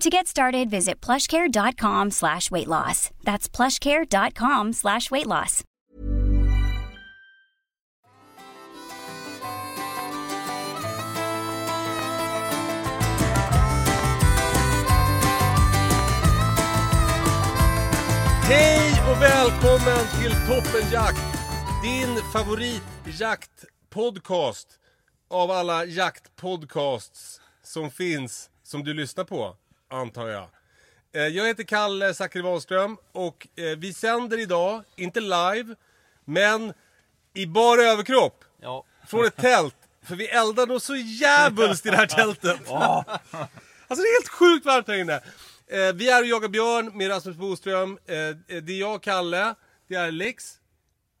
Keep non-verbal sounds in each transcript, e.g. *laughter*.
To get started, visit plushcare.com slash weight loss. That's plushcare.com slash weight loss. Hej och välkommen till Toppenjakt! Din favoritjaktpodcast av alla jaktpodcasts som finns, som du lyssnar på, antar jag. Eh, Jag heter Kalle Zackari Wahlström och eh, vi sänder idag, inte live, men i bara överkropp. Ja. Från ett tält. För vi eldar nog så jävulst i det här tältet. *laughs* *laughs* Alltså det är helt sjukt varmt här inne. Eh, vi är och jagar björn med Rasmus Boström. Det är jag, Kalle. Det är Lex.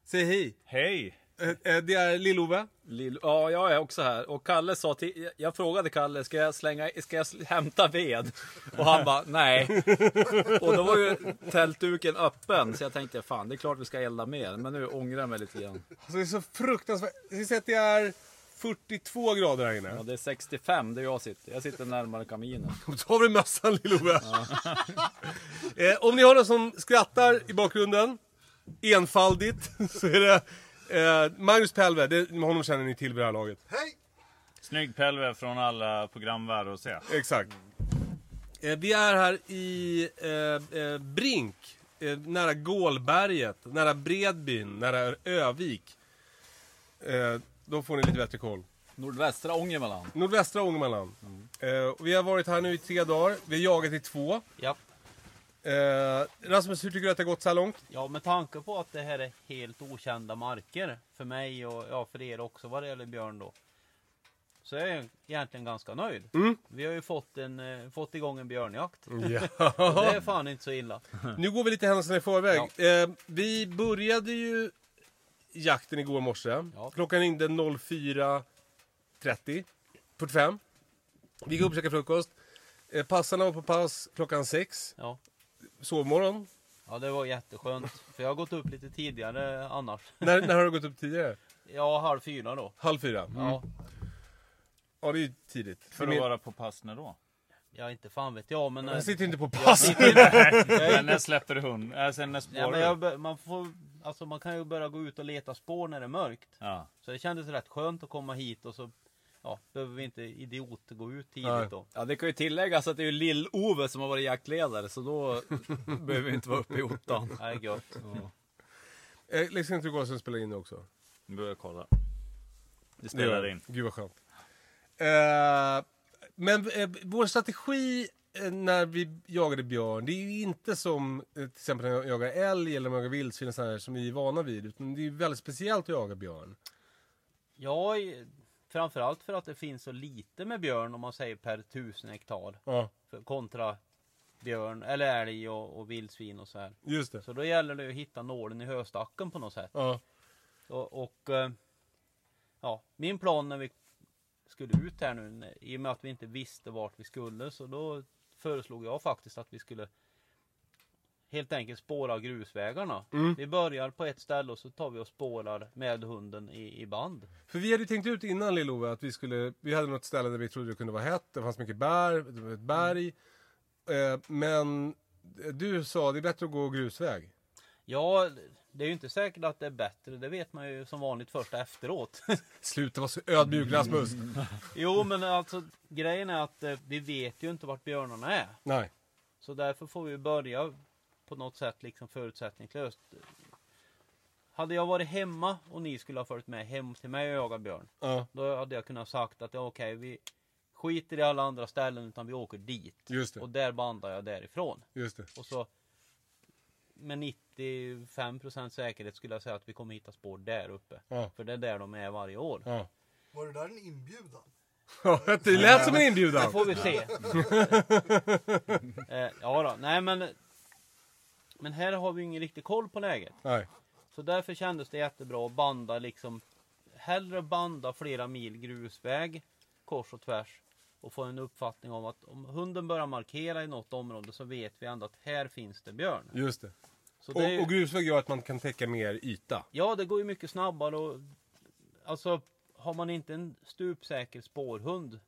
Säg hej. Hej! Det är Lill-Ove. Lill, ja, jag är också här. Och Kalle sa till, jag frågade Kalle, ska jag slänga, ska jag hämta ved? Och han bara, nej. Och då var ju tältduken öppen, så jag tänkte, fan det är klart vi ska elda mer. Men nu ångrar jag mig lite grann. Alltså det är så fruktansvärt. Ska säga att det är 42 grader här inne. Ja, det är 65 där jag sitter. Jag sitter närmare kaminen. Så har vi mössan Lill-Ove. *laughs* eh, om ni har någon som skrattar i bakgrunden, enfaldigt, *laughs* så är det eh, Magnus Pelve. Det, honom känner ni till vid det här laget. Snygg pelve från alla programvärldar att se. Exakt. Eh, vi är här i eh, eh, Brink, eh, nära Gålberget, nära Bredbyn, nära Övik. Eh, då får ni lite bättre koll. Nordvästra Ångermanland. Nordvästra Ångermanland. Eh, och vi har varit här nu i tre dagar. Vi har jagat i två. Ja. Eh, Rasmus, hur tycker du att det har gått så här långt? ja, med tanke på att det här är helt okända marker för mig och ja, för er också vad det gäller björn då. Så är jag egentligen ganska nöjd. Mm. Vi har ju fått, en, eh, fått igång en björnjakt. Ja. *laughs* Det är fan inte så illa. *laughs* Nu går vi lite händelserna i förväg. Eh, vi började ju jakten igår morse. Ja. Klockan ringde 04.30. 45. Vi gick upp och käkade frukost. Eh, passarna var på pass klockan 6. Ja. Sovmorgon. ja, det var jätteskönt. För jag har gått upp lite tidigare annars. när, när har du gått upp tidigare? *laughs* Ja, halv fyra då. Halv fyra? Mm. Ja, Ja, det är ju tidigt. För att är- vara på pass när då? ja inte fan vet jag men... eh, Jag sitter inte på jag pass. sitter inte- *laughs* jag *laughs* Men när släpper du hund? Äh, sen när spårar Ja, men jag, man, får, alltså man kan ju börja gå ut och leta spår när det är mörkt. Ja. Så det kändes rätt skönt att komma hit och så ja, behöver vi inte idiot gå ut tidigt Nej. då. Ja, det kan ju tilläggas att det är ju Lill-Ove som har varit jaktledare, så då *laughs* behöver vi inte vara uppe i ottan. Det är gött. Eh, Lex, kan inte du gå och spela in också? Nu börjar jag kolla. Det Det spelar gör in. Gud vad skönt. Eh, men eh, vår strategi eh, när vi jagade björn, det är ju inte som eh, till exempel när jag jagar älg eller när jag jagar vildsvin som vi är vana vid. Utan det är ju väldigt speciellt att jaga björn. Ja, framförallt för att det finns så lite med björn om man säger per tusen hektar. Ja, För, kontra björn, eller älg och, och vildsvin och så här. just det. Så då gäller det att hitta nålen i höstacken på något sätt. Ja, Och, och eh, ja, min plan när vi skulle ut här nu, i och med att vi inte visste vart vi skulle, så då föreslog jag faktiskt att vi skulle helt enkelt spåra grusvägarna. Mm. Vi börjar på ett ställe och så tar vi och spårar med hunden i, i band. för vi hade ju tänkt ut innan Lill-Ove att vi skulle, vi hade något ställe där vi trodde det kunde vara hett, det fanns mycket bär, det var ett berg. Eh, men du sa det är bättre att gå grusväg. Ja, det är ju inte säkert att det är bättre, det vet man ju som vanligt först efteråt. *laughs* Sluta vara så ödmjuk Rasmus. *laughs* jo, men alltså grejen är att eh, vi vet ju inte vart björnarna är. Nej. Så därför får vi börja på något sätt liksom förutsättningslöst. hade jag varit hemma och ni skulle ha följt med hem till mig och jagat björn. Ja, Då hade jag kunnat sagt att ja, okej, vi skiter i alla andra ställen utan vi åker dit. Just det. Och där bandar jag därifrån. just det. Och så med 95% säkerhet skulle jag säga att vi kommer hitta spår där uppe. Ja. För det är där de är varje år. Ja. Var det där en inbjudan? Ja, det lät som en Det inbjudan. får vi se. *laughs* eh, ja då, nej men Men här har vi ingen riktig koll på läget. Nej. Så därför kändes det jättebra att banda liksom Hellre banda flera mil grusväg kors och tvärs och få en uppfattning om att om hunden börjar markera i något område så vet vi ändå att här finns det björn. Just det. Så det är ju- Och, och grusväg gör att man kan täcka mer yta. Ja, det går ju mycket snabbare och alltså har man inte en stupsäker spårhund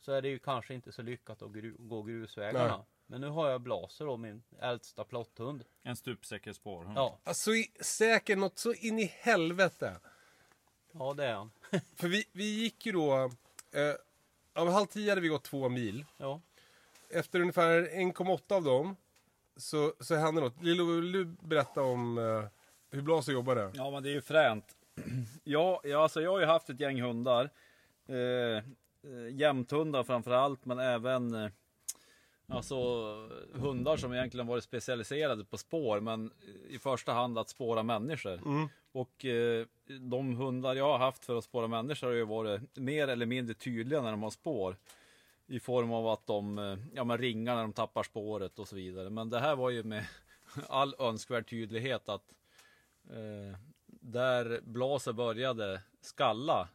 så är det ju kanske inte så lyckat att gru gå grusvägarna. Nej. Men nu har jag Blaser då, min äldsta plotthund. En stupsäker spårhund. Ja, Alltså i, säkert något så in i helvete. ja det är han. *laughs* För vi, vi gick ju då... Eh, av halv tio hade vi gått två mil. Ja, Efter ungefär 1,8 av dem så, så hände något. Lillo, vill du berätta om eh, hur Blaser jobbade? Ja, men det är ju fränt. *clears throat* Ja, ja, alltså jag har ju haft ett gäng hundar. Eh, eh, jämthundar framför allt, men även eh, alltså hundar som egentligen varit specialiserade på spår, men i första hand att spåra människor. Och eh, de hundar jag har haft för att spåra människor har ju varit mer eller mindre tydliga när de har spår. I form av att de eh, ja, men ringar när de tappar spåret och så vidare. Men det här var ju med *laughs* all önskvärd tydlighet att eh, där Blaser började skalla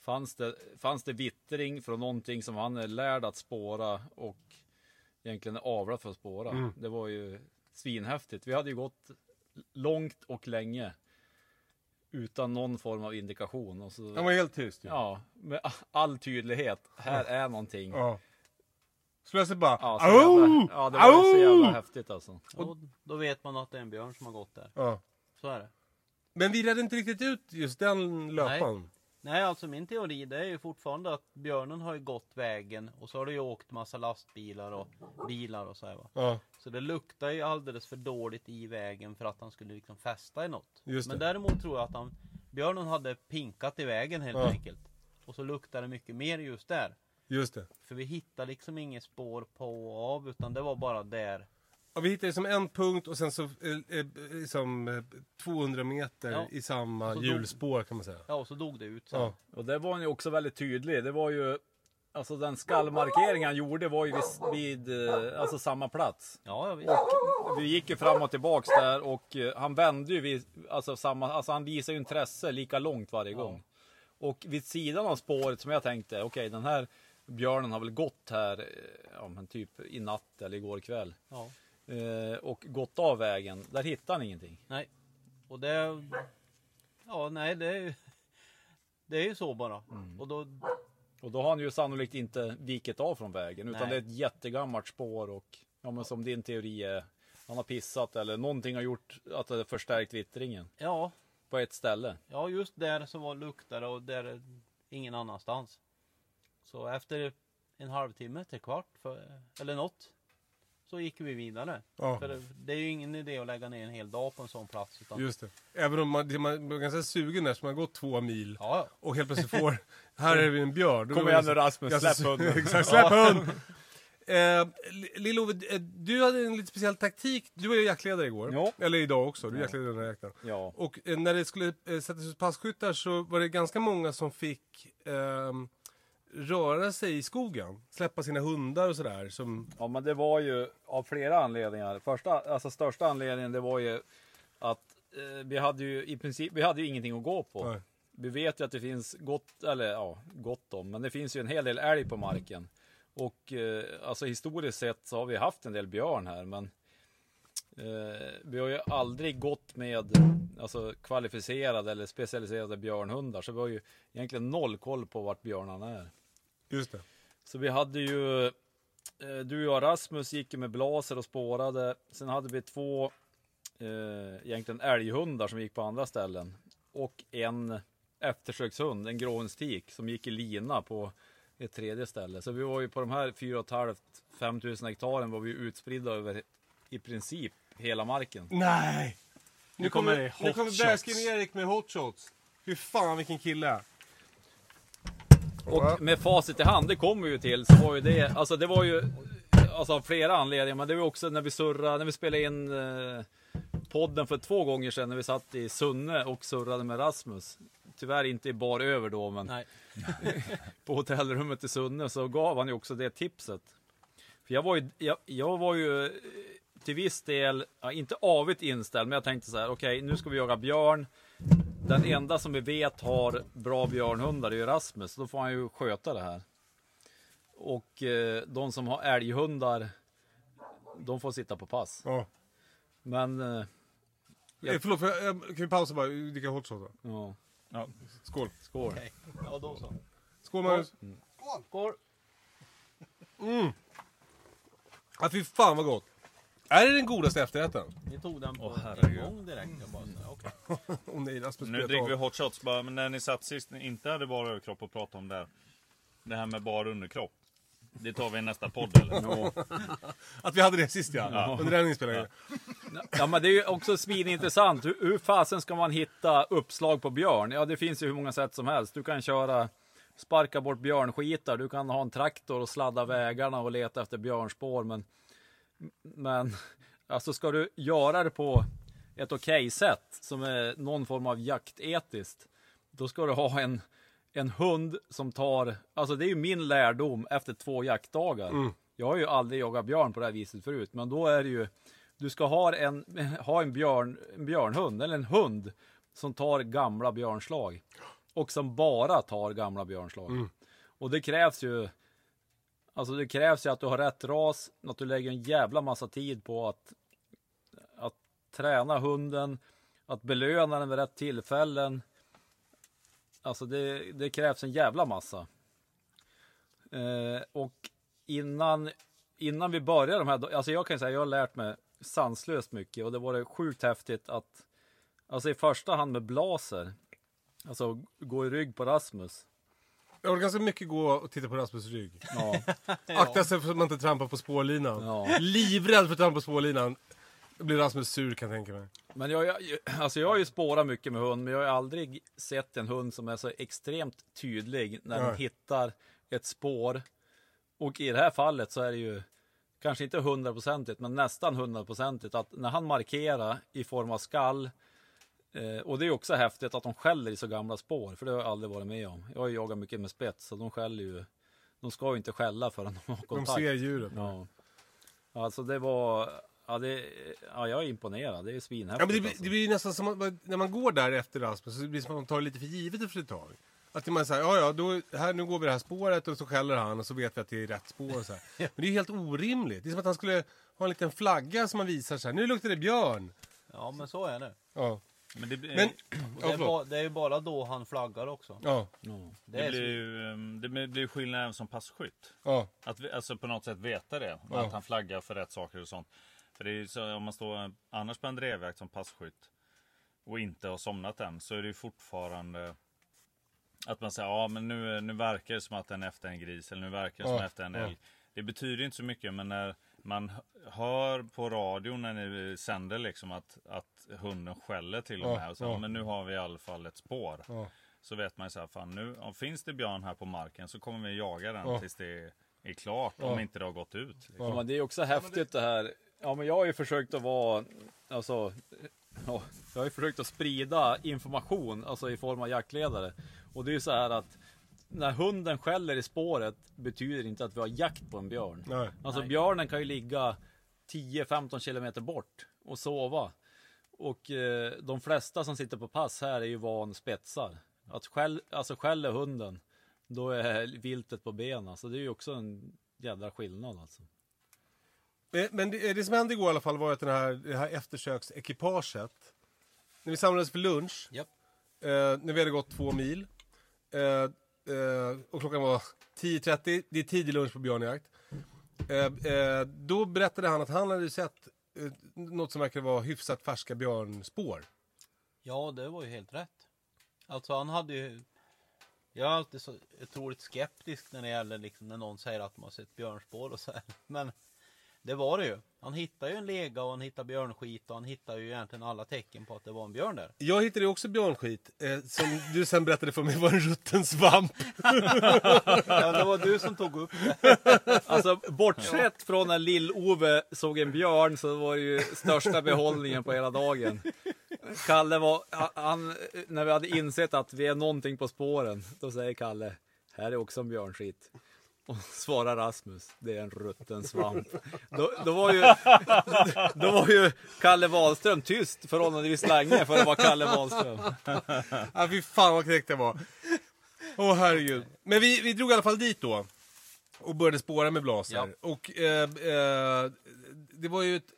fanns det, fanns det vittring från någonting som han är lärd att spåra och egentligen är avlad för att spåra. Det var ju svinhäftigt. Vi hade ju gått långt och länge utan någon form av indikation. Och så, Han var helt tyst ju. ja, med all tydlighet. Här är någonting. Ja. Så plötsligt bara... Ja, så jävla, ja, det var ju så jävla häftigt alltså. och då vet man att det är en björn som har gått där. Ja. Så är det. Men vi redde inte riktigt ut just den löpan. Nej, alltså min teori det är ju fortfarande att björnen har ju gått vägen och så har det ju åkt massa lastbilar och bilar och så här va. Ja, Så det luktar ju alldeles för dåligt i vägen för att han skulle liksom fästa i något. Just Men det. däremot tror jag att han, björnen hade pinkat i vägen helt Ja. enkelt. Och så luktar det mycket mer just där. just det. För vi hittar liksom inget spår på och av utan det var bara där. Ja, vi hittade som en punkt och sen så eh, eh, liksom, eh, 200 meter Ja. i samma Så hjulspår kan man säga. Ja och så dog det ut sen. Ja. Och det var han ju också väldigt tydlig. Det var ju, alltså den skallmarkering han gjorde var ju vid, vid eh, alltså samma plats. Ja, ja visst. Vi gick ju fram och tillbaks där och eh, han vände ju vid, alltså samma, alltså han visade ju intresse lika långt varje gång. Och vid sidan av spåret som jag tänkte, okej den här björnen har väl gått här, eh, ja men typ i natt eller igår kväll. Ja. Eh, och gått av vägen, där hittade han ingenting. Nej. Och det... Ja, nej det är ju... Det är ju så bara. Mm. Och då... Och då har han ju sannolikt inte vikit av från vägen, utan Nej. det är ett jättegammalt spår och ja men som din teori är, han har pissat eller någonting har gjort att det förstärkt vittringen Ja, på ett ställe. ja just där så var luktare och där ingen annanstans. Så efter en halvtimme till kvart för, eller något så gick vi vidare. Ja. För det, det är ju ingen idé att lägga ner en hel dag på en sån plats. Utan, Just det. Även om man, det- man är ganska sugen där, så man har gått två mil Ja, och helt plötsligt får, här är vi en björn. Då Kom igen man nu Rasmus, släpp hunden. *laughs* Exakt, släpp hund! Eh, Lillo, eh, du hade en lite speciell taktik. Du var ju jaktledare igår. Ja. Eller idag också. Du är jaktledare den här jakten. Ja. Och eh, när det skulle eh, sättas ut passkyttar så var det ganska många som fick ehm, röra sig i skogen. Släppa sina hundar och sådär. Som, Ja men det var ju av flera anledningar. Första, alltså största anledningen det var ju att eh, vi hade ju i princip, vi hade ju ingenting att gå på. Nej. Vi vet ju att det finns gott, eller ja, gott om, men det finns ju en hel del älg på marken. Och eh, alltså historiskt sett så har vi haft en del björn här, men eh, vi har ju aldrig gått med alltså, kvalificerade eller specialiserade björnhundar, så vi har ju egentligen noll koll på vart björnarna är. Just det. Så vi hade ju, eh, du och Rasmus gick ju med blaser och spårade. Sen hade vi två, eh, egentligen älghundar som gick på andra ställen. Och en eftersökshund, en gråhundstik, som gick i lina på ett tredje ställe. Så vi var ju på de här 4 500 hektaren var vi utspridda över i princip hela marken. Nej! Nu kommer kommer, nu hot kommer shots. Bärskin-Erik med hot shots. Fy fan vilken kille. Och med facit i hand, det kommer ju till, så var ju det, alltså det var ju, alltså av flera anledningar, men det var också när vi surrade, när vi spelade in eh, podden för två gånger sedan, när vi satt i Sunne och surrade med Rasmus. Tyvärr inte i bar över då, men Nej. *laughs* på hotellrummet i Sunne så gav han ju också det tipset. För jag var ju, jag, jag var ju eh, till viss del, ja, inte avigt inställd, men jag tänkte så här, okej, nu ska vi jaga björn. Den enda som vi vet har bra björnhundar är ju Rasmus, då får han ju sköta det här. Och eh, de som har älghundar, de får sitta på pass. Ja. Men, eh, Eh, förlåt, får jag, eh, kan vi pausa bara? Dricka hot shot då? ja, Ja. Skål. skål. Ja, då så. Skål Magnus. Skål! Ja, fy fan vad gott. Är det den godaste efterrätten? Ni tog den på Åh, en gång direkt. Jag bara, Åh nej, Rasmus Nu dricker vi hot shots bara, men när ni satt sist ni inte hade bara överkropp att prata om där. Det här med bar underkropp. Det tar vi i nästa podd eller? *laughs* *laughs* Att vi hade det sist ja. Under den inspelningen. Ja men det är ju också svinintressant. Hur, hur fasen ska man hitta uppslag på björn? Ja det finns ju hur många sätt som helst. Du kan köra sparka bort björnskitar. Du kan ha en traktor och sladda vägarna och leta efter björnspår. Men, men alltså ska du göra det på ett okej sätt som är någon form av jaktetiskt. Då ska du ha en, en hund som tar, alltså det är ju min lärdom efter två jaktdagar. Jag har ju aldrig jagat björn på det här viset förut, men då är det ju, du ska ha en, *laughs* ha en, björn, en björnhund, eller en hund som tar gamla björnslag. Och som bara tar gamla björnslag. Och det krävs ju, alltså det krävs ju att du har rätt ras, att du lägger en jävla massa tid på att träna hunden, att belöna den vid rätt tillfällen. Alltså det, det krävs en jävla massa. Eh, och innan, innan vi börjar de här, alltså jag kan säga jag har lärt mig sanslöst mycket och det var sjukt häftigt att, alltså i första hand med blaser, alltså gå i rygg på Rasmus. Jag har ganska mycket gå och titta på Rasmus rygg. Ja, *laughs* Akta sig för att man inte trampar på spårlinan. ja. Livrädd för att trampa på spårlinan. Då blir Rasmus sur kan jag tänka mig. Men jag, jag, alltså jag har ju spårat mycket med hund, men jag har aldrig sett en hund som är så extremt tydlig när den Nej. hittar ett spår. Och i det här fallet så är det ju kanske inte hundraprocentigt, men nästan hundraprocentigt att när han markerar i form av skall, eh, och det är också häftigt att de skäller i så gamla spår, för det har jag aldrig varit med om. Jag har ju jagat mycket med spets, så de skäller ju. De ska ju inte skälla förrän de har De kontakt. ser djuret. Ja. Alltså det var, ja, det, ja jag är imponerad. Det är svinhäftigt. Ja, men det, blir, alltså. det blir nästan som att när man går där efter Rasmus så blir det som att man tar det lite för givet efter ett tag. Att man säger, ja ja, då, här, nu går vi det här spåret och så skäller han och så vet vi att det är rätt spår. Och så här. *laughs* Men det är ju helt orimligt. Det är som att han skulle ha en liten flagga som man visar så här. Nu luktar det björn. Ja, men så är det. Ja, Men det, men... Det, är bara, det är ju bara då han flaggar också. Ja, Ja. Det, det blir ju ehm, det blir- blir skillnad även som passkytt. ja. Att vi, alltså på något sätt veta det. Ja. Att han flaggar för rätt saker och sånt. För det är så om man står annars på en drevjakt som passkytt och inte har somnat än så är det ju fortfarande att man säger ja men nu, nu verkar det som att den är efter en gris eller nu verkar det som Ja, efter en ja. älg. Det betyder inte så mycket men när man hör på radion när ni sänder liksom att, att hunden skäller till och med. Och så, ja. Men nu har vi i alla fall ett spår. Ja. Så vet man ju så här, fan nu om finns det björn här på marken så kommer vi jaga den Ja. tills det är klart. Ja. Om inte det har gått ut. Liksom. Ja, men det är också häftigt det här. Ja, men jag har ju försökt att vara, alltså, ja, jag har ju försökt att sprida information, alltså i form av jaktledare. Och det är ju så här att när hunden skäller i spåret betyder inte att vi har jakt på en björn. Nej. Alltså Nej. björnen kan ju ligga 10-15 kilometer bort och sova. Och eh, de flesta som sitter på pass här är ju van spetsar. Att skäll, alltså skäller hunden, då är viltet på benen. Så det är ju också en jädra skillnad alltså. Men det, det som hände igår i alla fall var att den här, det här eftersöksekipaget, när vi samlades för lunch, Japp. eh, när vi hade gått två mil, eh, eh, och klockan var 10.30, det är tidig lunch på björnjakt. Eh, eh, då berättade han att han hade sett eh, något som verkade vara hyfsat färska björnspår. Ja, det var ju helt rätt. Alltså han hade ju... Jag är alltid så otroligt skeptisk när det gäller liksom när någon säger att de har sett björnspår och så här. Men Det var det ju. Han hittade ju en lega och han hittade björnskit och han hittade ju egentligen alla tecken på att det var en björn där. Jag hittade ju också björnskit, eh, som du sen berättade för mig var en rutten svamp. *laughs* Ja, det var du som tog upp det. Alltså bortsett från när Lill-Ove såg en björn så var det ju största behållningen på hela dagen. Kalle var, han, när vi hade insett att vi är någonting på spåren, då säger Kalle, här är också en björnskit. Och svarar Rasmus, det är en rutten svamp. Då, då, var ju, *laughs* då var ju Kalle Wahlström tyst förhållandevis länge för att vara Kalle Wahlström. *laughs* Ja, fy fan vad knäckt det var. Åh herregud. Men vi, vi drog i alla fall dit då. Och började spåra med blaser. Ja. Och eh, eh, det var ju ett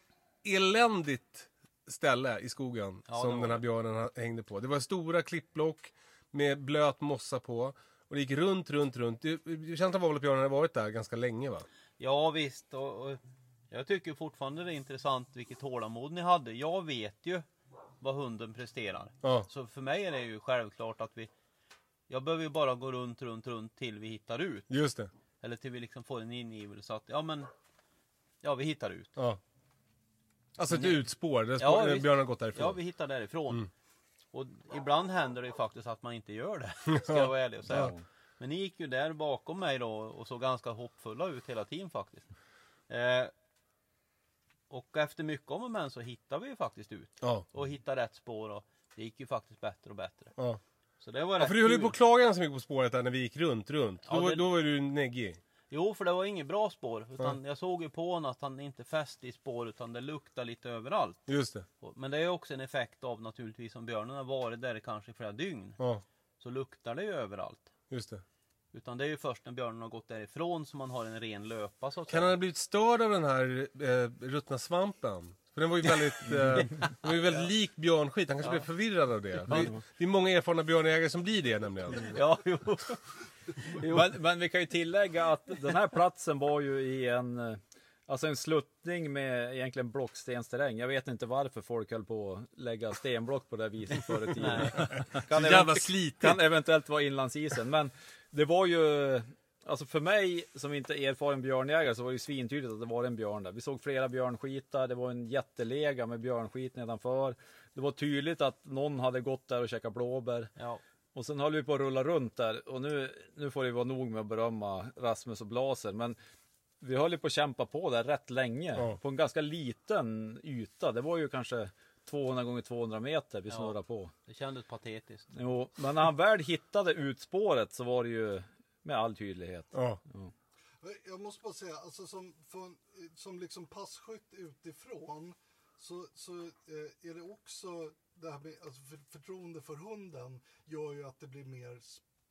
eländigt ställe i skogen Ja, som den här björnen hängde på. Det var stora klippblock med blöt mossa på. Och det gick runt, runt, runt. Känslan var väl att björnen hade varit där ganska länge va? Ja visst, och, och jag tycker fortfarande det är intressant vilket tålamod ni hade. Jag vet ju vad hunden presterar. Ja. Så för mig är det ju självklart att vi Jag behöver ju bara gå runt, runt, runt till vi hittar ut. Just det. Eller till vi liksom får en ingivelse att ja men Ja vi hittar ut. Ja. Alltså ett Ni- utspår, där Ja, björnen har gått därifrån. Ja vi hittar därifrån. Mm. Och ibland händer det ju faktiskt att man inte gör det. *laughs* Ska jag vara ärlig och säga. Ja. Men ni gick ju där bakom mig då och såg ganska hoppfulla ut hela tiden faktiskt. Eh, och efter mycket om och men så hittade vi ju faktiskt ut. Ja. Och hittade rätt spår och det gick ju faktiskt bättre och bättre. ja. Så det var ja för du höll ju på att klaga ganska mycket på spåret där när vi gick runt, runt. Ja, då, det- då var du neggig. Jo, för det var inget bra spår. Utan jag såg ju på honom att han inte fäste i spår utan det luktar lite överallt. Just det. Men det är också en effekt av naturligtvis om björnen har varit där kanske i flera dygn. Ja, Så luktar det ju överallt. just det. Utan det är ju först när björnen har gått därifrån som man har en ren löpa så att Kan han ha blivit störd av den här eh, ruttna svampen? För den var ju *laughs* väldigt, eh, den var ju väldigt lik björnskit. Han kanske blev förvirrad av det. Det, det är många erfarna björnägare som blir det nämligen. Ja, jo. *laughs* Men, men vi kan ju tillägga att den här platsen var ju i en, eh, alltså en sluttning med egentligen blockstensterräng. Jag vet inte varför folk höll på att lägga stenblock på det här viset förr i tiden. *laughs* kan, Så jävla event- slitigt. kan eventuellt vara inlandsisen. Men det var ju, alltså för mig som inte är erfaren björnjägare så var det ju svintydligt att det var en björn där. Vi såg flera björnskitar, det var en jättelega med björnskit nedanför. Det var tydligt att någon hade gått där och käkat blåbär. Ja. Och sen höll vi på att rulla runt där och nu, nu får det vara nog med att berömma Rasmus och Blaser. Men vi höll ju på att kämpa på där rätt länge Ja. på en ganska liten yta. Det var ju kanske 200 gånger 200 meter vi snurrade på. Det kändes patetiskt. Jo, men när han väl hittade utspåret så var det ju med all tydlighet. Ja. Jag måste bara säga, alltså som, från, som liksom passkytt utifrån så, så eh, är det också det här med alltså för, förtroende för hunden gör ju att det blir mer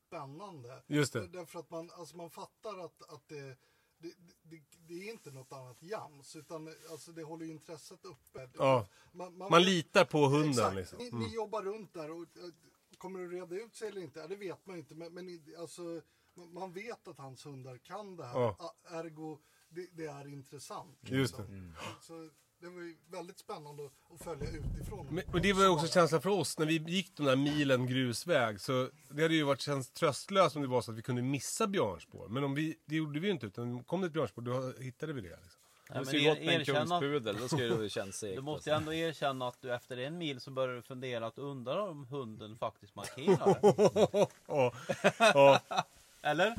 spännande. Just det. Därför att man, alltså man fattar att, att det, det, det, det är inte något annat jams utan alltså det håller ju intresset uppe. Ja. Man, Man litar på hunden Exakt. liksom. Ni, ni jobbar runt där och eh, kommer det reda ut sig eller inte? Ja, det vet man inte. Men, men alltså, man- man vet att hans hundar kan det här. Ja. Ergo, det, det är intressant. Just liksom. Så det var ju väldigt spännande att följa utifrån. Men, och det var ju också känslan för oss när vi gick de där milen grusväg. Så det hade ju varit känns tröstlöst om det var så att vi kunde missa björnspår. Men om vi, det gjorde vi ju inte. Utan kom det ett björnspår då hittade vi det. Liksom. Nej, men er, erkänna, kungspudel, då skulle det väl känns *laughs* segt. du måste alltså. ju ändå erkänna att du efter en mil så börjar du fundera att undra om hunden faktiskt markerar. *laughs* Ja, ja. *laughs* Eller?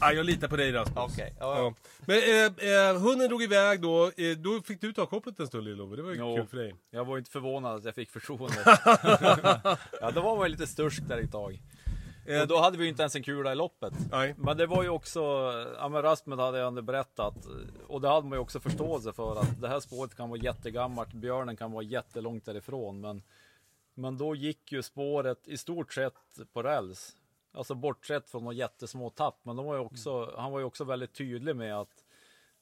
Ja, jag litar på dig Rasmus. Okej, ja, Ja. Men eh, eh, hunden drog iväg då. Eh, då fick du ta kopplet en stund Lill-Ove. Det var ju Jo. kul för dig. Jag var inte förvånad att jag fick förtroende. *laughs* ja, då var man ju lite stursk där ett tag. Och då hade vi ju inte ens en kula i loppet. Nej. Men det var ju också, ja men Rasmus hade jag ändå berättat, och det hade man ju också förståelse för att det här spåret kan vara jättegammalt, björnen kan vara jättelångt därifrån, men, men då gick ju spåret i stort sett på räls. Alltså bortsett från några jättesmå tapp, men de var ju också, han var ju också väldigt tydlig med att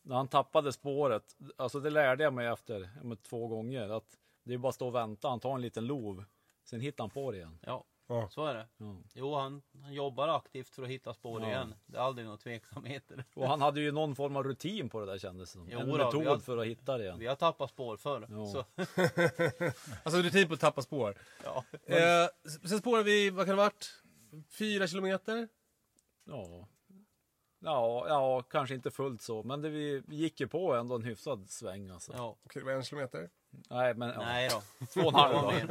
när han tappade spåret, alltså det lärde jag mig efter men två gånger, att det är bara att stå och vänta, han tar en liten lov, sen hittar han på det igen. Ja, Ja. så är det. Ja. Jo, han, han jobbar aktivt för att hitta spår Ja. igen. Det är aldrig några tveksamheter. *laughs* Och han hade ju någon form av rutin på det där kändes det som. Jo En då, metod har- för att hitta det igen. Vi har tappat spår förr. Ja. Så, *laughs* *laughs* Alltså rutin på att tappa spår. ja. Eh, sen spårade vi, vad kan det ha varit? Fyra kilometer? Ja. Ja, ja, kanske inte fullt så, men det, vi, gick ju på ändå en hyfsad sväng alltså. Ja. Okej, det var en kilometer. Nej, men ja. Nej då. *laughs* två och en Det halv mer.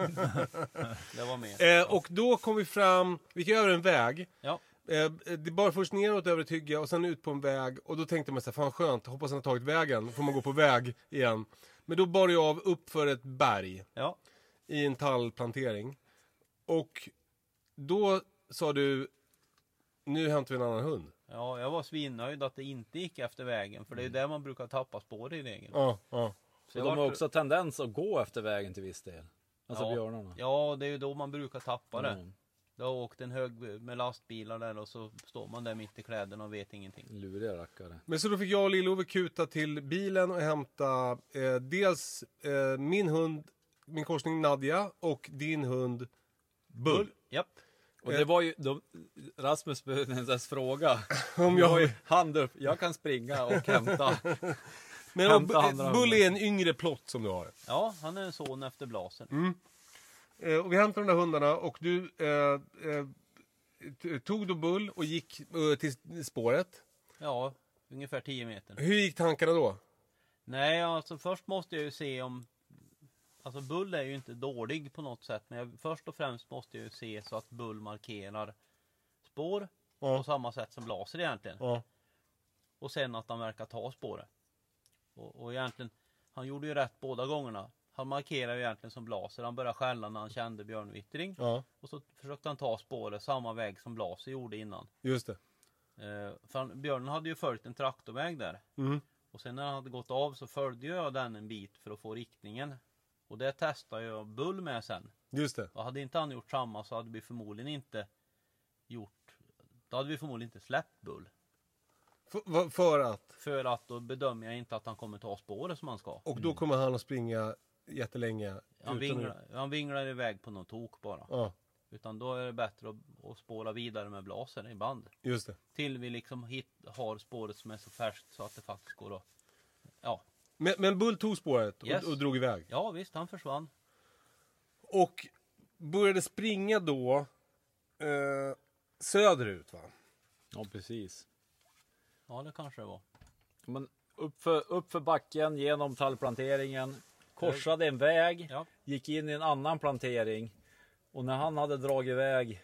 Det var mer. Eh, och då kom vi fram, vi gick över en väg. Ja. Eh, det bar först neråt över ett hygge och sen ut på en väg. Och då tänkte man så här, fan skönt, hoppas han har tagit vägen. Får man gå på väg igen. Men då bar jag av upp för ett berg Ja. i en tallplantering. Och då sa du, nu hämtar vi en annan hund. ja, jag var svinnöjd att det inte gick efter vägen. För det är ju där man brukar tappa spår i regel. Ja, ja. Så de har vart- också tendens att gå efter vägen till viss del. Alltså ja. björnarna. Ja, det är ju då man brukar tappa det. Mm. Det har åkt en hög med lastbilar där och så står man där mitt i kläderna och vet ingenting. Luriga rackare. Men så då fick jag och Lill-Ove kuta till bilen och hämta eh, dels eh, min hund, min korsning Nadja och din hund Bull. Japp. Och Eh. det var ju, de, Rasmus behövde inte ens fråga. *laughs* Om ju jag, hand upp, jag kan springa och *laughs* hämta. men hämta och, andra Bull är en yngre plott som du har. Ja, han är en son efter Blasen. Mm. Eh, och vi hämtade de där hundarna och du eh, eh, tog då Bull och gick eh, till spåret. Ja, ungefär 10 meter. Hur gick tankarna då? Nej, alltså först måste jag ju se om... Alltså Bull är ju inte dålig på något sätt. Men jag, först och främst måste jag ju se så att Bull markerar spår. Ja. På samma sätt som Blaser egentligen. Ja. Och sen att han verkar ta spåret. Och, och egentligen, han gjorde ju rätt båda gångerna. Han markerade ju egentligen som Blaser. Han började skälla när han kände björnvittring. ja, Och så försökte han ta spåret samma väg som Blaser gjorde innan. just det. Eh, för han, björnen hade ju följt en traktorväg där. Mm. Och sen när han hade gått av så följde jag den en bit för att få riktningen. Och det testade jag Bull med sen. Just det. Och hade inte han gjort samma så hade vi förmodligen inte gjort... Då hade vi förmodligen inte släppt Bull. F- va- för att? För att då bedömer jag inte att han kommer ta spåret som han ska. Och då kommer han att springa jättelänge. Han vinglar, han vinglar iväg på någon tok bara. Ja, Utan då är det bättre att, att spåra vidare med blasen i band. just det. Till vi liksom hit, har spåret som är så färskt så att det faktiskt går att... Ja, Men, men Bull tog spåret och, Yes. och drog iväg. ja visst han försvann. Och började springa då eh, söderut va? Ja, precis. Ja det kanske det var. Men uppför, uppför backen, genom tallplanteringen, korsade en väg, Ja. gick in i en annan plantering. Och när han hade dragit iväg,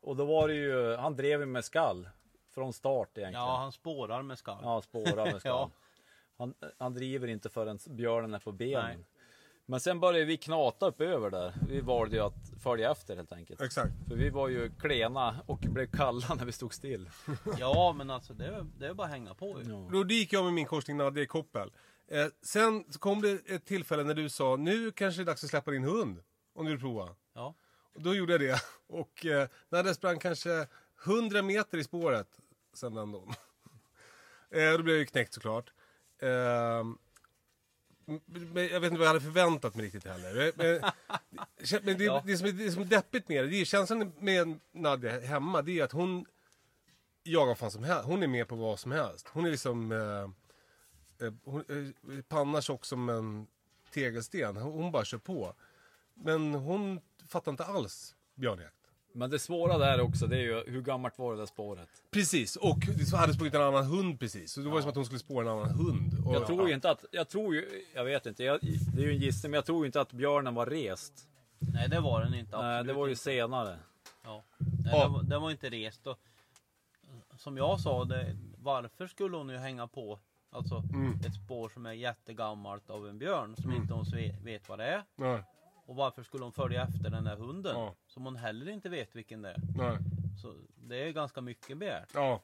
och då var det ju, han drev ju med skall. Från start egentligen. Ja han spårar med skall. Ja, spåra med *laughs* skall. Ja. Han, han driver inte förrän björnen är på benen. Nej. Men sen började vi knata upp över där. Vi valde ju att följa efter helt enkelt. Exakt. För vi var ju klena och blev kalla när vi stod still. *laughs* Ja men alltså det är, det är bara att hänga på ju. Ja. Då gick jag med min korsning Nadja i koppel. Eh, sen kom det ett tillfälle när du sa nu kanske det är dags att släppa din hund. Om du vill prova. Ja. Och då gjorde jag det. *laughs* Och eh, Nadja sprang kanske 100 meter i spåret sen den dagen. *laughs* Eh, då blev jag ju knäckt såklart. Eh, men jag vet inte vad jag hade förväntat mig riktigt heller. Men, men det, Ja. det, som är, det som är deppigt med det, det är känslan med Nadja hemma, det är att hon jagar fan som helst. Hon är med på vad som helst. Hon är liksom eh, eh, hon, eh, panna tjock som en tegelsten. Hon, hon bara kör på. Men hon fattar inte alls björnjakt. Men det svåra där också, det är ju hur gammalt var det där spåret? Precis, och det hade sprungit en annan hund precis. Så det var ju som att hon skulle spåra en annan hund. Och, Jag tror ju inte att, jag tror ju, jag vet inte, jag, det är ju en gissning, men jag tror ju inte att björnen var rest. Nej det var den inte. Nej, det var ju inte. senare. Ja. Nej, Ja. Den, var, den var inte rest. Och, som jag sa, det, varför skulle hon ju hänga på alltså, Mm. ett spår som är jättegammalt av en björn som inte hon vet, vet vad det är? Nej, Och varför skulle hon följa efter den där hunden Ja. som hon heller inte vet vilken det är? nej. Så det är ganska mycket begärt. Ja.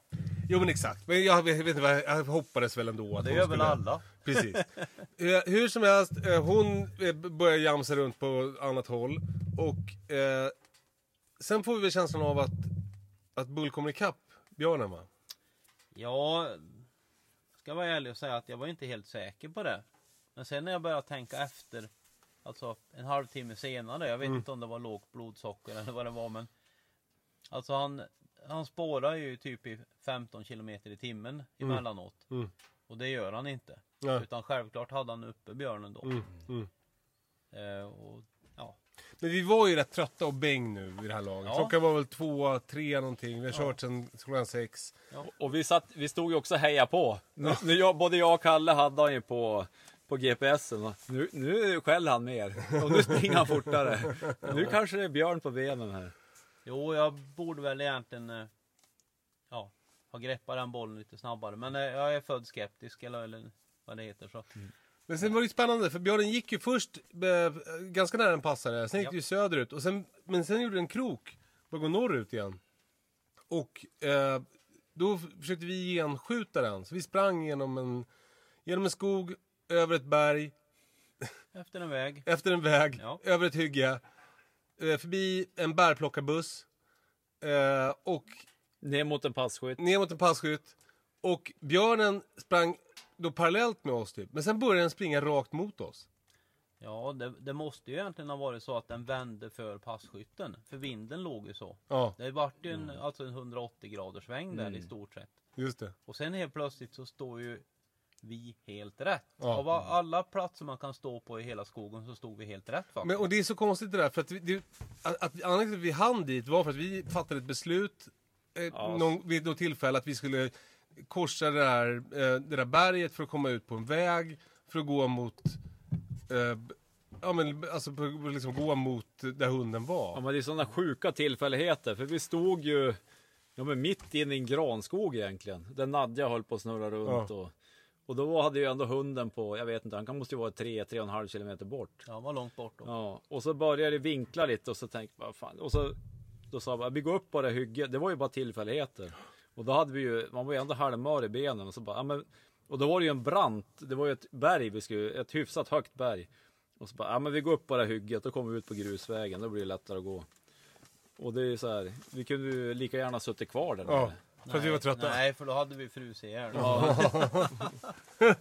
Jo men exakt. Men jag vet, vet inte vad, jag hoppades väl ändå att Det hon gör väl skulle... alla. *laughs* Precis. Eh, hur som helst, eh, hon eh, börjar jamsa runt på annat håll. Och eh, sen får vi väl känslan av att, att Bull kommer ikapp björnen va? Ja, ska vara ärlig och säga att jag var inte helt säker på det. Men sen när jag började tänka efter, alltså en halvtimme senare, jag vet Mm. inte om det var lågt blodsocker eller vad det var men Alltså han, han spårar ju typ i 15 kilometer i timmen emellanåt. Mm. Och det gör han inte. Nej. Utan självklart hade han uppe björnen då. Mm. Mm. Eh, och, ja. Men vi var ju rätt trötta och bäng nu vid det här laget. Ja. Klockan var väl två, tre någonting. Vi har kört sen klockan sex. Och vi, satt, vi stod ju också och heja på. Jag, både jag och Kalle hade han ju på, på GPSen. Nu, nu skäller han mer. Och nu springer han fortare. Nu kanske det är björn på benen här. Jo, jag borde väl egentligen eh, ja, ha greppat den bollen lite snabbare. Men eh, jag är född skeptisk eller, eller vad det heter. Så. Men sen var det ju spännande för Björnen gick ju först eh, ganska nära en passare. Sen gick det ju söderut. Och sen, men sen gjorde den krok. Började gå norrut igen. Och eh, då försökte vi genskjuta den. Så vi sprang genom en, genom en skog, över ett berg, Efter en väg. efter en väg, Ja. över ett hygge. Eh, förbi en bärplockarbuss. Eh, och Ner mot en passkytt. ner mot en passkytt. Och björnen sprang då parallellt med oss typ. Men sen började den springa rakt mot oss. Ja, det, det måste ju egentligen ha varit så att den vände för passkytten. För vinden låg ju så. Ja, Det vart ju en, alltså en 180 graders sväng där i stort sett. just det. Och sen helt plötsligt så står ju vi helt rätt. Ja. Av alla platser man kan stå på i hela skogen så stod vi helt rätt faktiskt. Men, och det är så konstigt det där, för att, vi, det, att, att anledningen till att vi hann dit var för att vi fattade ett beslut eh, någon, vid något tillfälle att vi skulle korsa det där, eh, det där berget för att komma ut på en väg, för att gå mot, eh, ja men alltså liksom gå mot där hunden Ja, var. men det är sådana sjuka tillfälligheter. För vi stod ju ja, men mitt inne i en granskog egentligen. Där Nadja höll på att snurra runt. Ja. Och, och då hade ju ändå hunden på, jag vet inte, han kan måste ju vara 3-3,5 kilometer bort. Ja, var långt bort då. Ja, och så började det vinkla lite och så tänkte jag, vad fan. Och så då sa jag bara, vi går upp på det hygget. Det var ju bara tillfälligheter. Och då hade vi ju, man var ju ändå halvmör i benen. Och, så bara, ja, men, och då var det ju en brant, det var ju ett berg, vi skulle, ett hyfsat högt berg. Och så bara, ja men vi går upp på det hygget, då kommer vi ut på grusvägen, då blir det lättare att gå. Och det är så här, vi kunde ju lika gärna suttit kvar där. Ja, nere. För att vi var trötta. Nej, för då hade vi frusit ihjäl. *laughs*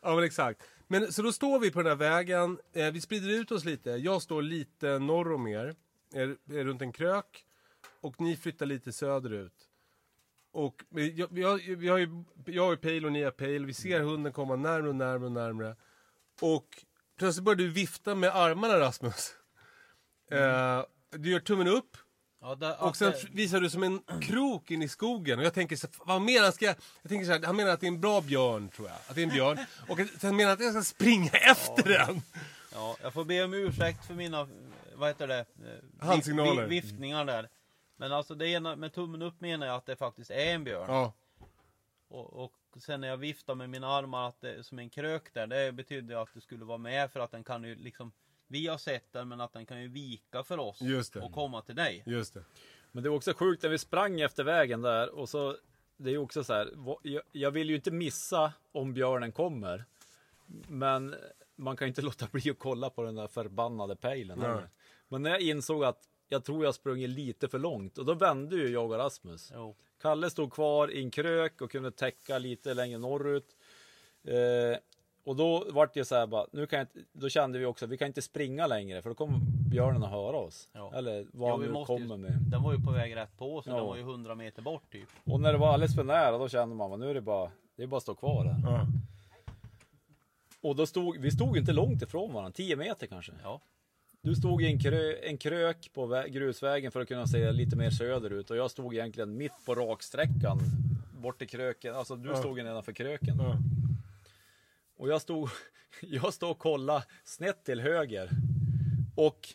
Ja men exakt. Men så då står vi på den här vägen, eh, vi sprider ut oss lite. Jag står lite norr om er, är, är runt en krök. Och ni flyttar lite söderut. Och vi, jag, har, vi har ju, jag har ju pejl och ni har pejl. Vi ser hunden komma närmare och närmare och närmare. Och plötsligt börjar du vifta med armarna Rasmus. Eh, du gör tummen upp. Ja, där, Och sen det- visar du som en *clears throat* krok in i skogen. Och jag tänker så vad menar han? Ska jag, jag tänker så här, han menar att det är en bra björn, tror jag. Att det är en björn. *laughs* Och sen menar han att jag ska springa efter den. Ja, jag får be om ursäkt för mina, vad heter det? eh, Handsignaler. vi- viftningar där. Men alltså det ena, med tummen upp menar jag att det faktiskt är en björn. Ja, Och, och sen när jag viftar med mina armar att det är som en krök där, det betyder att du skulle vara med för att den kan ju liksom Vi har sett den men att den kan ju vika för oss Just det. och komma till dig. just det. Men det var också sjukt när vi sprang efter vägen där och så det är ju också så här. Jag, vill ju inte missa om björnen kommer. Men man kan ju inte *laughs* låta bli att kolla på den där förbannade pejlen. Heller. Men när jag insåg att jag tror jag sprungit lite för långt och då vände ju jag och Rasmus. Jo. Kalle stod kvar i en krök och kunde täcka lite längre norrut. Eh, och då vart det så här bara, nu kan jag då kände vi också att vi kan inte springa längre för då kommer björnen att höra oss. Ja. Eller vad han vi nu måste ju- kommer med. Den var ju på väg rätt på så Ja. den var ju 100 meter bort typ. Och när det var alldeles för nära då kände man att nu är det bara, det är bara att stå kvar där. Ja. Och då stod, vi stod inte långt ifrån varandra, 10 meter kanske. Ja. Du stod i en, krö, en krök på vä- grusvägen för att kunna se lite mer söderut och jag stod egentligen mitt på raksträckan bort till kröken. Alltså du Ja. stod ju nedanför kröken. Ja. Och jag stod, *laughs* jag stod och kollade snett till höger. Och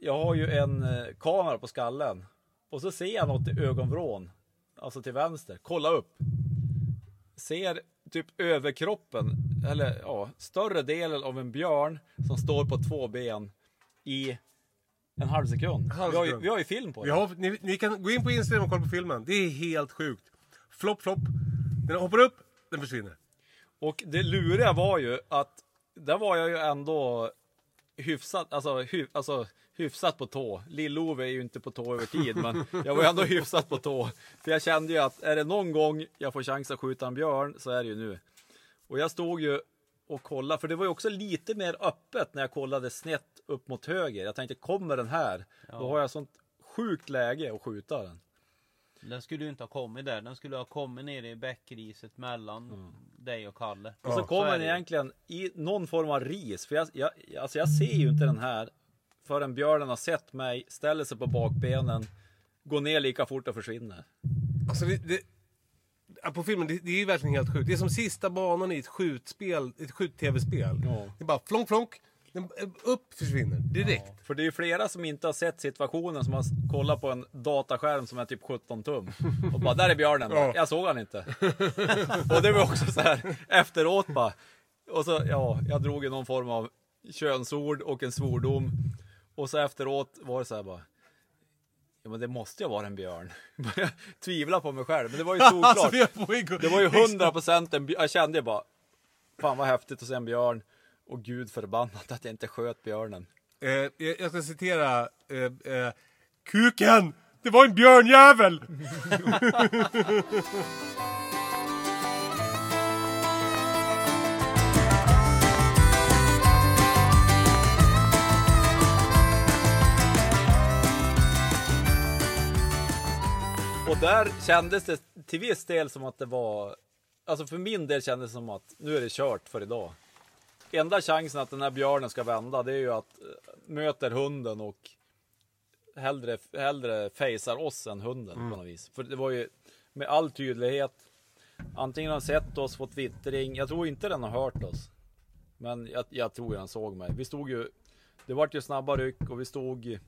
jag har ju en eh, kamera på skallen. Och så ser jag något i ögonvrån. Alltså till vänster. Kolla upp. Ser typ överkroppen, eller ja, större delen av en björn som står på två ben i en halv sekund. Halv Vi har ju, sekund. vi har ju film på det. Har, ni, ni kan gå in på Instagram och kolla på filmen. Det är helt sjukt. Flopp, flopp. Den hoppar upp, den försvinner. Och det luriga var ju att där var jag ju ändå hyfsat, alltså, hy, alltså hyfsat på tå. Lill-Ove är ju inte på tå över tid, men jag var ju ändå hyfsat på tå. För jag kände ju att är det någon gång jag får chans att skjuta en björn så är det ju nu. Och jag stod ju och kollade, för det var ju också lite mer öppet när jag kollade snett upp mot höger. Jag tänkte, kommer den här? Då har jag sånt sjukt läge att skjuta den. Den skulle ju inte ha kommit där. Den skulle ha kommit ner i bäckriset mellan dig och Kalle. Och så Så kommer den egentligen i någon form av ris. För jag, jag, alltså jag ser ju inte den här förrän björnen har sett mig, ställer sig på bakbenen, går ner lika fort och försvinner. Alltså det, det, ja, på filmen, det, det är ju verkligen helt sjukt. Det är som sista banan i ett skjutspel, ett skjut-tv-spel. Ja. Det är bara flonk, flonk. Den, upp försvinner direkt. För det är ju flera som inte har sett situationen som har kollat på en dataskärm som är typ 17 tum. *laughs* Och bara, där är björnen. Ja. Jag såg han inte. *laughs* och det var också så här efteråt bara. Och så, ja, jag drog ju någon form av könsord och en svordom. Och så efteråt var det så här bara. Ja men det måste ju vara en björn. *laughs* Började tvivla på mig själv. Men det var ju solklart. Det var ju 100 procent en björn. Jag kände ju bara. Fan vad häftigt att se en björn. Och gud förbannat att jag inte sköt björnen. Eh, jag, ska citera eh, eh, Kuken! Det var en björnjävel! *laughs* Och där kändes det till viss del som att det var, alltså för min del kändes det som att nu är det kört för idag. Enda chansen att den här björnen ska vända det är ju att eh, möter hunden och hellre, hellre facear oss än hunden på något vis. För det var ju med all tydlighet, antingen har den sett oss, fått vittring, jag tror inte den har hört oss. Men jag, jag tror den såg mig. Vi stod ju, det vart ju snabba ryck och vi stod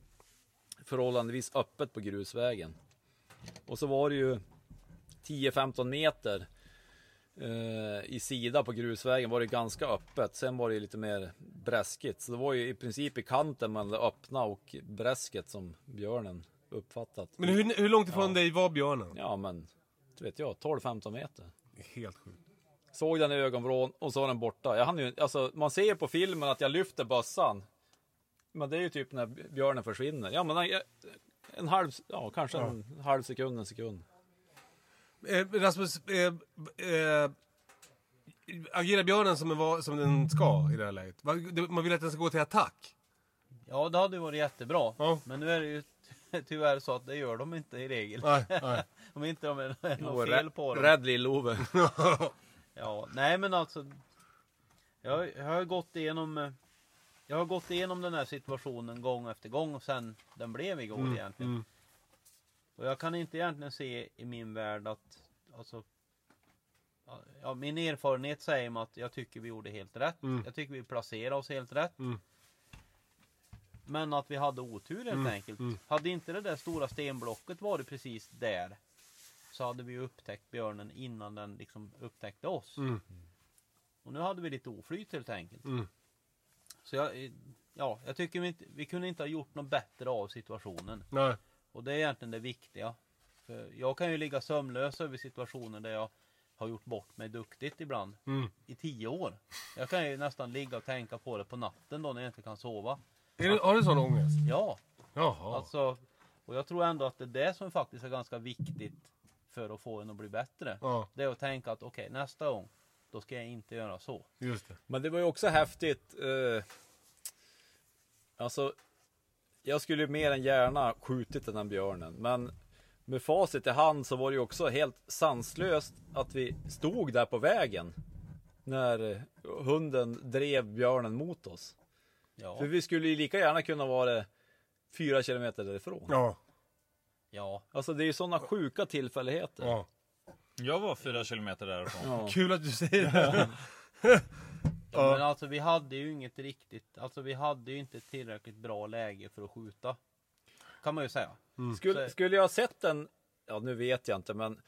förhållandevis öppet på grusvägen. Och så var det ju 10-15 meter i sida på grusvägen var det ganska öppet. Sen var det lite mer bräskigt. Så det var ju i princip i kanten mellan det öppna och bräsket som björnen uppfattat. Men hur, hur långt ifrån dig var björnen? Ja men, vet jag, 12-15 meter. Helt sjukt. Såg den i ögonvrån och så var den borta. Jag hann ju, alltså, man ser på filmen att jag lyfter bössan. Men det är ju typ när björnen försvinner. Ja men jag- en halv, ja kanske en halv sekund, en sekund. Eh, Rasmus, eh, eh, agerar björnen som, den var, som den ska i det här läget? Man vill att den ska gå till attack. Ja, det hade ju varit jättebra. Ja. Men nu är det ju *laughs* tyvärr så att det gör de inte i regel. Nej, nej. *laughs* Om inte de är något fel på dem. Rädd lill-Ove. *laughs* Ja, nej men alltså. Jag, jag har gått igenom. eh, Jag har gått igenom den här situationen gång efter gång och sen den blev igår Mm, egentligen. Och jag kan inte egentligen se i min värld att, alltså. ja, min erfarenhet säger mig att jag tycker vi gjorde helt rätt. Mm. Jag tycker vi placerade oss helt rätt. Mm. Men att vi hade otur helt enkelt. Hade inte det där stora stenblocket varit precis där. Så hade vi upptäckt björnen innan den liksom upptäckte oss. Mm. Och nu hade vi lite oflyt helt enkelt. Mm. Så jag, ja, jag tycker vi, inte, vi kunde inte ha gjort något bättre av situationen. nej. Och det är egentligen det viktiga. För jag kan ju ligga sömnlös över situationer där jag har gjort bort mig duktigt ibland. Mm. I tio år. Jag kan ju nästan ligga och tänka på det på natten då när jag inte kan sova. Är du, har du sån ångest? Ja, Jaha. alltså. Och jag tror ändå att det är det som faktiskt är ganska viktigt för att få en att bli bättre. Ja, Det är att tänka att okej, nästa gång, då ska jag inte göra så. just det. Men det var ju också häftigt. Eh, alltså, jag skulle ju mer än gärna skjutit den här björnen. Men med facit i hand så var det ju också helt sanslöst att vi stod där på vägen. När hunden drev björnen mot oss. Ja, För vi skulle ju lika gärna kunna vara fyra kilometer därifrån. Ja, ja. Alltså det är ju sådana sjuka tillfälligheter. ja. Jag var fyra kilometer därifrån. Ja. Kul att du säger det. *laughs* Ja, Men alltså vi hade ju inget riktigt, alltså vi hade ju inte tillräckligt bra läge för att skjuta. Kan man ju säga. Skulle, skulle jag ha sett den, ja nu vet jag inte men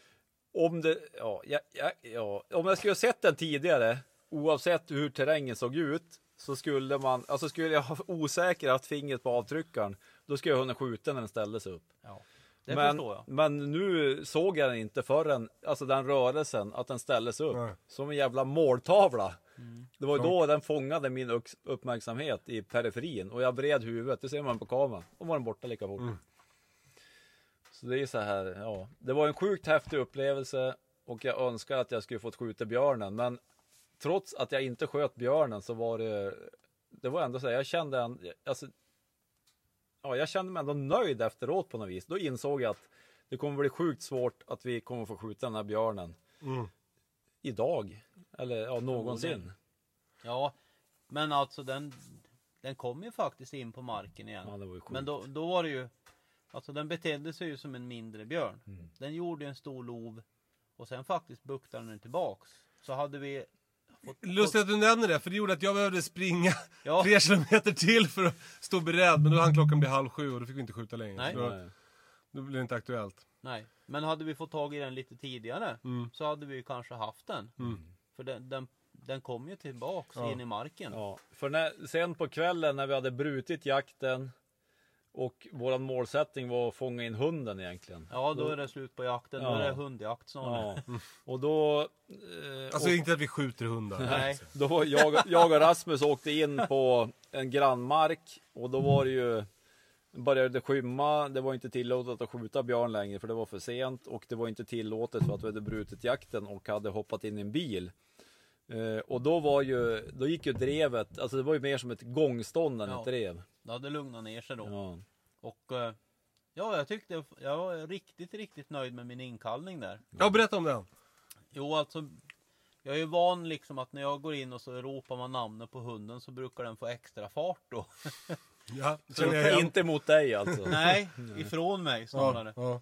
om det, ja, ja, ja, ja, om jag skulle ha sett den tidigare, oavsett hur terrängen såg ut, så skulle man, alltså skulle jag ha osäker haft fingret på avtryckaren, då skulle jag hunnit skjuta när den ställde sig upp. Ja, det men, förstår jag. men nu såg jag den inte förrän, alltså den rörelsen, att den ställde sig upp. Nej. Som en jävla måltavla. Mm. Det var ju då den fångade min uppmärksamhet i periferin och jag vred huvudet, det ser man på kameran. Och var den borta lika fort. Så det är så här, ja. Det var en sjukt häftig upplevelse och jag önskar att jag skulle fått skjuta björnen. Men trots att jag inte sköt björnen så var det, det var ändå så här, jag kände, en, alltså, ja, jag kände mig ändå nöjd efteråt på något vis. Då insåg jag att det kommer bli sjukt svårt att vi kommer få skjuta den här björnen Mm. idag. Eller ja, någonsin. Ja, men alltså den, den kom ju faktiskt in på marken igen. Ja, det var ju sjukt. Men då, då var det ju, alltså den betedde sig ju som en mindre björn. Mm. Den gjorde en stor lov och sen faktiskt buktade den tillbaks. Så hade vi fått, Lustigt att du nämner det, för det gjorde att jag behövde springa *laughs* Ja. tre kilometer till för att stå beredd. Men då hann klockan bli halv sju och då fick vi inte skjuta längre. Nej. Då, Nej. då blev det inte aktuellt. Nej, men hade vi fått tag i den lite tidigare Mm. så hade vi ju kanske haft den. För den, den, den kom ju tillbaks Ja. in i marken. Ja, för när, sen på kvällen när vi hade brutit jakten och våran målsättning var att fånga in hunden egentligen. Ja, då är det slut på jakten. Då Ja. är det hundjakt snarare. Ja, *laughs* och då... Eh, Alltså och, inte att vi skjuter hundar. Nej, då jag, jag och Rasmus åkte in på en grannmark och då var det ju började det skymma. Det var inte tillåtet att skjuta björn längre för det var för sent och det var inte tillåtet för att vi hade brutit jakten och hade hoppat in i en bil. Eh, och då var ju, då gick ju drevet, alltså det var ju mer som ett gångstånd än Ja. ett drev. det hade lugnat ner sig då. Ja. Och eh, ja, jag tyckte jag var riktigt, riktigt nöjd med min inkallning där. Ja, berätta om den. Jo, alltså jag är ju van liksom att när jag går in och så ropar man namnet på hunden så brukar den få extra fart då. *laughs* Ja, känner jag. Inte mot dig alltså. *laughs* Nej, ifrån mig Ja, snarare. ja.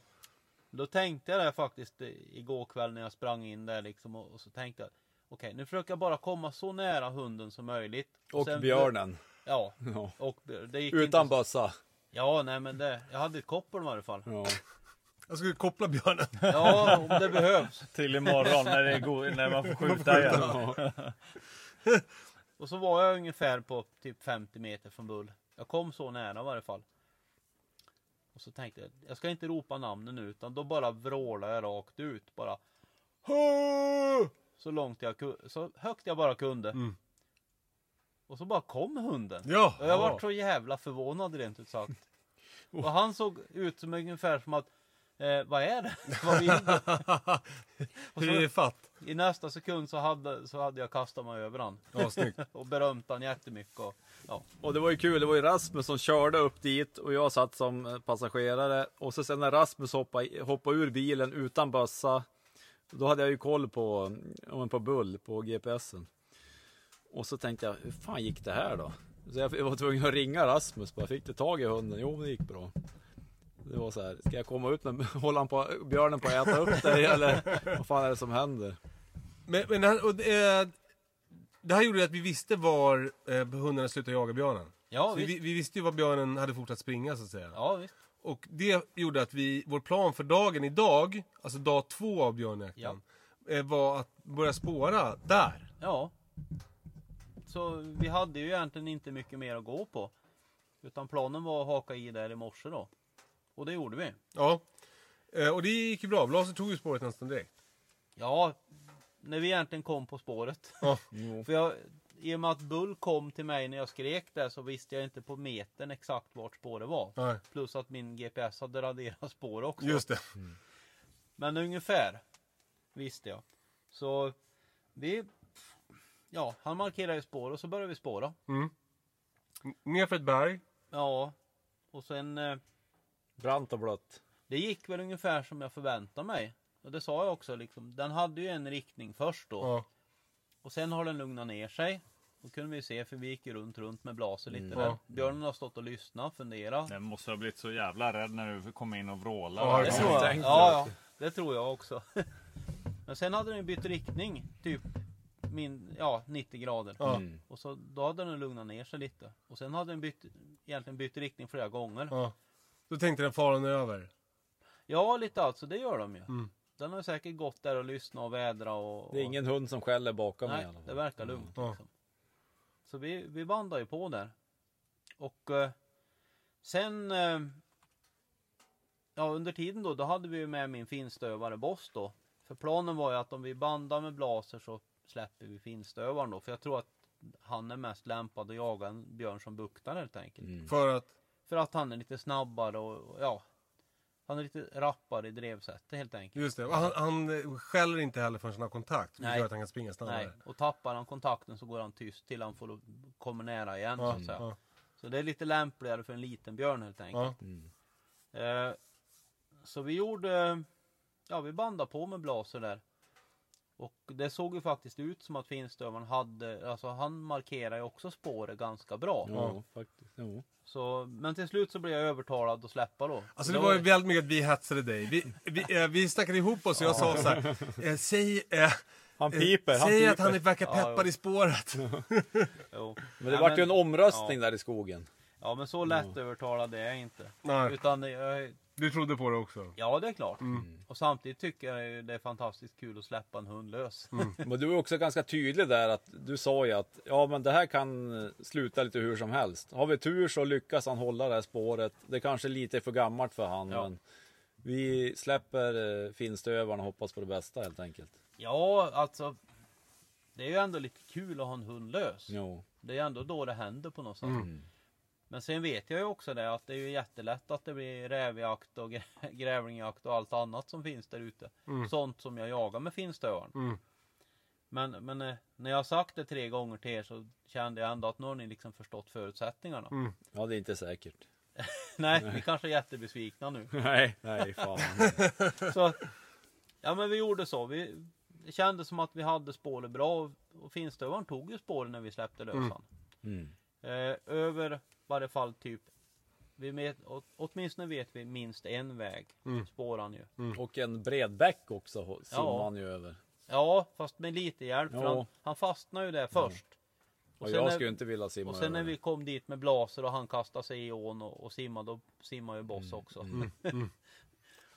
Då tänkte jag det faktiskt igår kväll när jag sprang in där liksom och, och så tänkte jag Okej, nu försöker jag bara komma så nära hunden som möjligt. Och sen- björnen. Ja, Ja. och det gick Utan inte... bössa. Ja, nej men det, jag hade ett koppel i varje fall. Ja. Jag skulle koppla björnen. Ja, om det behövs. Till imorgon när, det är go- när man får skjuta igen. Och så var jag ungefär på typ 50 meter från bull. Jag kom så nära i varje fall. Och så tänkte jag, jag ska inte ropa namnen nu utan då bara vrålade jag rakt ut bara. "Hå!" Så långt jag kunde, så högt jag bara kunde. Mm. Och så bara kom hunden. Ja. Och jag var så jävla förvånad rent ut sagt. *laughs* Och han såg ut som ungefär som att, eh, vad är det? *laughs* vad vill du? *laughs* Hur är det fatt? I nästa sekund så hade, så hade jag kastat mig över han. Ja. Och berömt han jättemycket. Och, ja. Och det var ju kul, det var ju Rasmus som körde upp dit och jag satt som eh, passagerare. Och så sen när Rasmus hoppade, hoppade ur bilen utan bössa, då hade jag ju koll på, mm, på Bull, på GPSen. Och så tänkte jag, hur fan gick det här då? Så jag var tvungen att ringa Rasmus, bara fick du tag i hunden? Jo, det gick bra. Det var så här, ska jag komma ut med, *laughs* håller han på, björnen på att äta upp dig eller vad fan är det som händer? Men, men och, eh, det här gjorde att vi visste var eh, hundarna slutade jaga björnen. Ja, vi, vi visste ju var björnen hade fortsatt springa så att säga. Ja, visst. Och det gjorde att vi, vår plan för dagen idag, alltså dag två av björnjakten, eh, var att börja spåra där. Ja. Så vi hade ju egentligen inte mycket mer att gå på. Utan planen var att haka i där i morse då. Och det gjorde vi. Ja. Eh, och det gick ju bra. Blaser tog ju spåret nästan direkt. Ja, när vi egentligen kom på spåret. Ja. *laughs* För jag, i och med att Bull kom till mig när jag skrek där så visste jag inte på metern exakt vart spåret var. Nej, Plus att min GPS hade raderat spår också. just det. Men ungefär visste jag. Så vi, ja, han markerade spår och så började vi spåra. N- Nerför ett berg. Ja, och sen eh, Brant och blött. det gick väl ungefär som jag förväntade mig. Och det sa jag också liksom. Den hade ju en riktning först då. Ja. Och sen har den lugnat ner sig. Då kunde vi se för vi gick ju runt runt med blaser lite Mm. där. Ja. Björnen har stått och lyssnat, funderat. Den måste ha blivit så jävla rädd när du kom in och vrålade. Ja, Det Ja, tror jag. Ja, ja, det tror jag också. *laughs* Men sen hade den bytt riktning, typ min, ja, 90 grader. Ja. Mm. Och så då hade den lugnat ner sig lite. Och sen hade den bytt, egentligen bytt riktning flera gånger. Ja, ja. Då tänkte den faran över. lite alltså, det gör de ju. Mm. Den har säkert gått där och lyssnat och vädra och... Det är ingen hund som skäller bakom mig i Nej, alla fall. det verkar lugnt Ja. liksom. Så vi, vi bandade ju på där. Och eh, sen... Eh, ja, under tiden då, då hade vi ju med min finstövare Boss då. För planen var ju att om vi bandar med blaser så släpper vi finstövaren då. För jag tror att han är mest lämpad att jaga en björn som buktar helt enkelt. Mm. För att... För att han är lite snabbare och, och ja. Han är lite rappare i drevsättet helt enkelt. Just det. Och Han, han skäller inte heller förrän han har kontakt. Vilket gör att han kan springa snabbare. Nej, och tappar han kontakten så går han tyst till han får kommer nära igen så Ja, att säga. ja. Så det är lite lämpligare för en liten björn helt enkelt. Ja. Mm. Eh, så vi gjorde, ja vi bandade på med blaser där. Och det såg ju faktiskt ut som att finstövaren hade, alltså han markerar ju också spåret ganska bra. Ja, faktiskt. Jo. Så, men till slut så blev jag övertalad att släppa då. Alltså det var ju väldigt mycket att vi hetsade dig. Vi, vi, eh, vi snackade ihop oss och jag sa så här. *laughs* Eh, säg eh, Han eh, piper, han säg piper. att han verkar Ja, peppad jo. i spåret. *laughs* Jo. Men det Nej, vart ju en omröstning ja. där i skogen. Ja men så lätt övertalad är jag inte. Nej. Utan jag, Du trodde på det också. ja det är klart. Mm. Och samtidigt tycker jag det är fantastiskt kul att släppa en hund lös. Mm. *laughs* Men du var också ganska tydlig där att du sa ju att ja men det här kan eh, sluta lite hur som helst. Har vi tur så lyckas han hålla det här spåret. Det kanske är lite för gammalt för han Ja. men vi släpper eh, finstövaren och hoppas på det bästa helt enkelt. Ja alltså. Det är ju ändå lite kul att ha en hund lös. Jo. Det är ändå då det händer på något sätt. Mm. Men sen vet jag ju också det att det är ju jättelätt att det blir rävjakt och grä- *laughs* grävlingjakt och allt annat som finns där ute. Sånt som jag jagar med finstövaren. Mm. Men, men eh, när jag har sagt det tre gånger till er så kände jag ändå att nu har ni liksom förstått förutsättningarna. Mm. Ja det är inte säkert. *laughs* Nej, ni kanske är jättebesvikna nu. *laughs* Nej, nej fan. Så, ja men vi gjorde så. Vi, det kändes som att vi hade spåret bra och, och finstövaren tog ju spåret när vi släppte lös han. Mm. Eh, över varje fall typ vi vet, åt, åtminstone vet vi minst en väg Mm. spår han ju. Och en bred bäck också simmar Ja. han ju över. Ja, fast med lite hjälp. För Ja. han, han fastnade ju där först. Och sen jag när- skulle inte vilja simma Och sen när över. vi kom dit med blaser och han kastade sig i ån och, och simmade, då simmade ju Boss också. *laughs*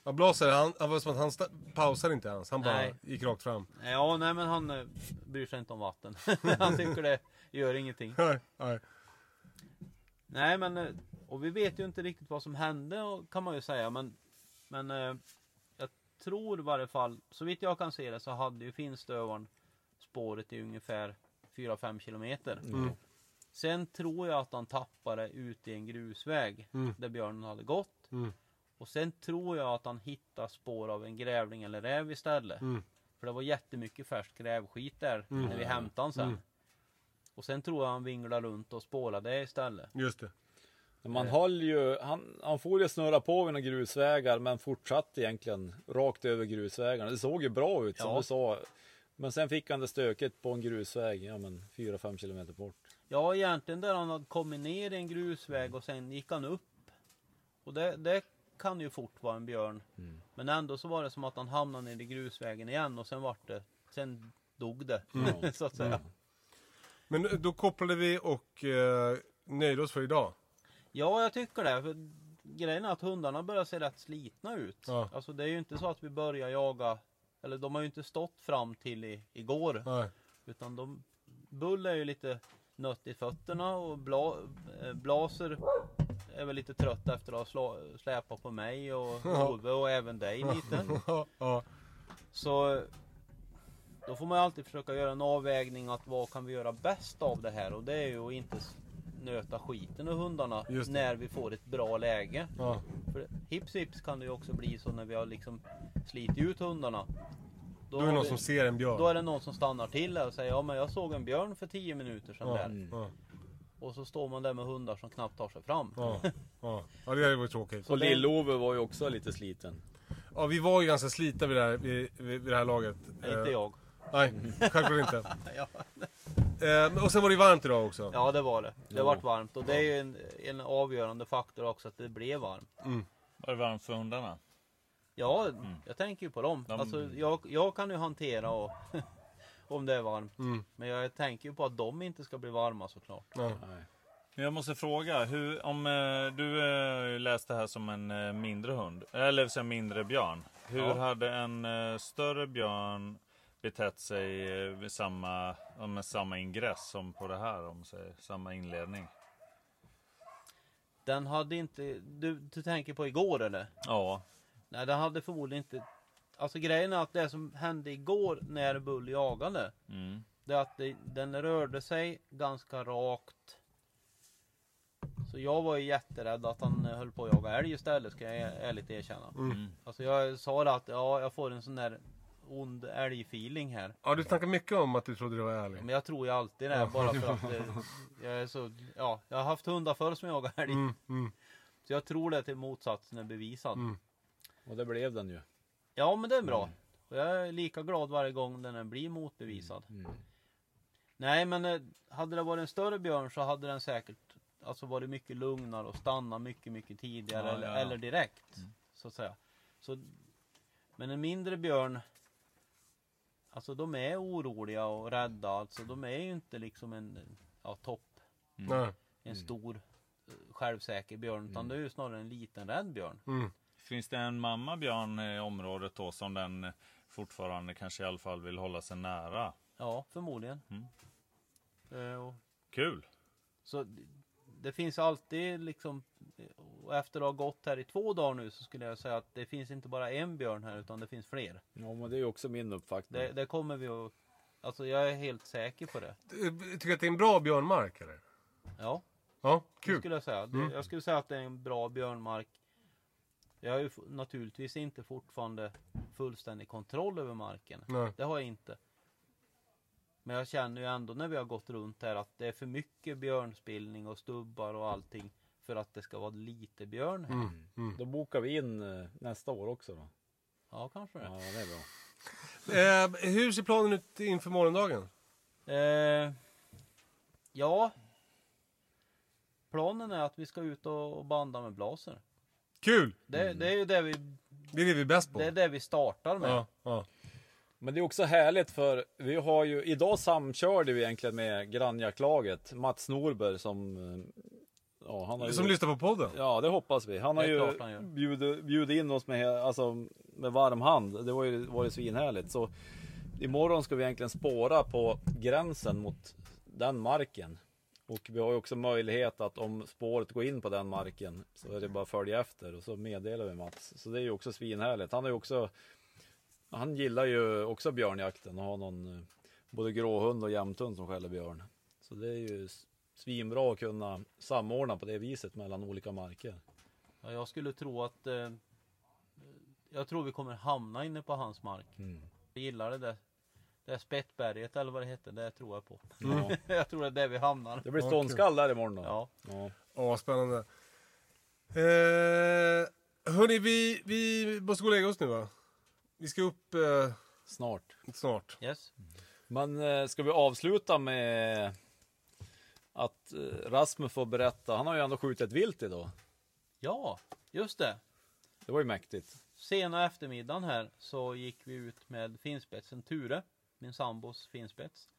Ja, Blaser, han, han var som att han sta- pausade inte ens. Han bara Nej. gick rakt fram. Ja, nej men han eh, bryr sig inte om vatten. *laughs* han tycker det gör ingenting. Nej, nej. Nej men, eh, och vi vet ju inte riktigt vad som hände kan man ju säga men, men eh, jag tror i varje fall, så vitt jag kan se det så hade ju finstövaren spåret i ungefär 4-5 kilometer. Mm. Sen tror jag att han tappade ut i en grusväg Mm. där björnen hade gått. Mm. Och sen tror jag att han hittade spår av en grävling eller räv istället. Mm. För det var jättemycket färsk rävskit där när vi hämtade han sen. Mm. Och sen tror jag han vinglade runt och spårade det istället. Just det. Men Man höll ju, han, han får ju snurra på vid några grusvägar men fortsatte egentligen rakt över grusvägarna. Det såg ju bra ut som Ja. du sa. Men sen fick han det stökigt på en grusväg, ja men 4-5 kilometer bort. Ja, egentligen där han hade kommit ner i en grusväg och sen gick han upp. Och det, det kan ju fort vara en björn. Men ändå så var det som att han hamnade ner i grusvägen igen och sen vart det, sen dog det. Mm. *laughs* så att säga. Men då kopplade vi och eh, nöjde oss för idag. Ja, jag tycker det. För grejen är att hundarna börjar se rätt slitna ut. Ja. Alltså det är ju inte så att vi börjar jaga, eller de har ju inte stått fram till i, igår. Nej. Utan de, Bull är ju lite nött i fötterna och bla, eh, Blaser är väl lite trött efter att ha slå, släpat på mig och Ove och även dig lite. *laughs* Ja. Så då får man alltid försöka göra en avvägning att vad kan vi göra bäst av det här och det är ju att inte nöta skiten ur hundarna när vi får ett bra läge. ja. För hips hips kan det ju också bli så när vi har liksom slitit ut hundarna. Då är det någon vi- som ser en björn. då är det någon som stannar till och säger ja men jag såg en björn för 10 minuter sedan Ja, där. ja, Och så står man där med hundar som knappt tar sig fram. ja, ja. ja, det var ju tråkigt. Och det- Lill-Ove var ju också lite sliten. Ja, vi var ju ganska slitna vid det här, vid, vid vid det här laget. Nej, inte Eh, jag. Nej, självklart inte. *laughs* Ja. Eh, och sen var det varmt idag också. ja det var det. Det vart varmt och det är ju en, en avgörande faktor också att det blev varmt. Var det varmt för hundarna? Ja, jag tänker ju på dem. De- Alltså, jag, jag kan ju hantera och, *laughs* om det är varmt. Mm. Men jag tänker ju på att de inte ska bli varma såklart. Ja. Nej. Men Jag måste fråga, hur, om eh, du eh, läste det här som en eh, mindre hund, eller som en mindre björn. Hur Ja. hade en större björn betett sig eh, vid samma, med samma ingress som på det här, om säger, samma inledning? Den hade inte, du, du tänker på igår eller? Ja, Nej, den hade förmodligen inte Alltså grejen är att det som hände igår när Bull jagade mm. Det är att det, den rörde sig ganska rakt Så jag var ju jätterädd att han eh, höll på att jaga älg istället ska jag ärligt erkänna Mm. Alltså jag sa det att ja, jag får en sån där ond älgfeeling här ja, du snackade mycket om att du trodde det var ärligt. Men jag tror ju alltid det bara för att *laughs* eh, jag är så Ja, jag har haft hundar förr som jagar älg Mm, mm, Så jag tror det till motsatsen är bevisad Mm. Och det blev den ju. Ja men det är bra. Och jag är lika glad varje gång den blir motbevisad. Mm. Nej men eh, hade det varit en större björn så hade den säkert alltså varit mycket lugnare och stannat mycket mycket tidigare Ja, eller, ja, ja. eller direkt. Så att säga. Så, men en mindre björn Alltså de är oroliga och rädda alltså. De är ju inte liksom en ja, topp, Nej. en stor eh, självsäker björn utan det är ju snarare en liten rädd björn. Mm. Finns det en mammabjörn i området då som den fortfarande kanske i alla fall vill hålla sig nära? Ja, förmodligen. Mm. Eh, och Kul! Så det- det finns alltid liksom och efter att ha gått här i två dagar nu så skulle jag säga att det finns inte bara en björn här utan det finns fler. Ja, men det är ju också min uppfattning. Det, det kommer vi att Alltså jag är helt säker på det. Jag tycker att det är en bra björnmark eller? Ja, Ja, det kul. skulle jag säga. Det, Jag skulle säga att det är en bra björnmark. Jag har ju naturligtvis inte fortfarande fullständig kontroll över marken. Nej. Det har jag inte. Men jag känner ju ändå när vi har gått runt här att det är för mycket björnspillning och stubbar och allting för att det ska vara lite björn här. Då bokar vi in eh, nästa år också då. Ja, kanske det. Ja, det är bra. Eh, hur ser planen ut inför morgondagen? Eh, ja. Planen är att vi ska ut och och banda med blaser. Kul! Det, det är ju det vi, Det är det vi är bäst på. det är det vi startar med. Ja, ja. Men det är också härligt för vi har ju, idag samkörde vi egentligen med grannjacklaget. Mats Norberg som, eh, ja han har ju, Som lyssnar på podden? Ja det hoppas vi. Han har Det är ju klart han gör. bjudit, bjudit in oss med, alltså, med varm hand. Det var ju varit svinhärligt. Så imorgon ska vi egentligen spåra på gränsen mot den marken. Och vi har ju också möjlighet att om spåret går in på den marken så är det bara att följa efter och så meddelar vi Mats. Så det är ju också svinhärligt. Han är ju också Han gillar ju också björnjakten och har någon eh, både gråhund och jämthund som skäller björn. Så det är ju s- svinbra att kunna samordna på det viset mellan olika marker. Ja, jag skulle tro att eh, Jag tror vi kommer hamna inne på hans mark. Jag gillar det där. Det där Spettberget eller vad det heter, det tror jag på. Ja. *laughs* jag tror det är där vi hamnar. Det blir ståndskall där imorgon då. Ja. Ja. Ja, spännande. Eh, hörni, vi, vi måste gå och lägga oss nu va? Vi ska upp eh, Snart. snart. Yes. Men eh, ska vi avsluta med att eh, Rasmus får berätta. Han har ju ändå skjutit ett vilt idag. Ja, just det. Det var ju mäktigt. Sena eftermiddagen här så gick vi ut med finspetsen Ture, min sambos finspets.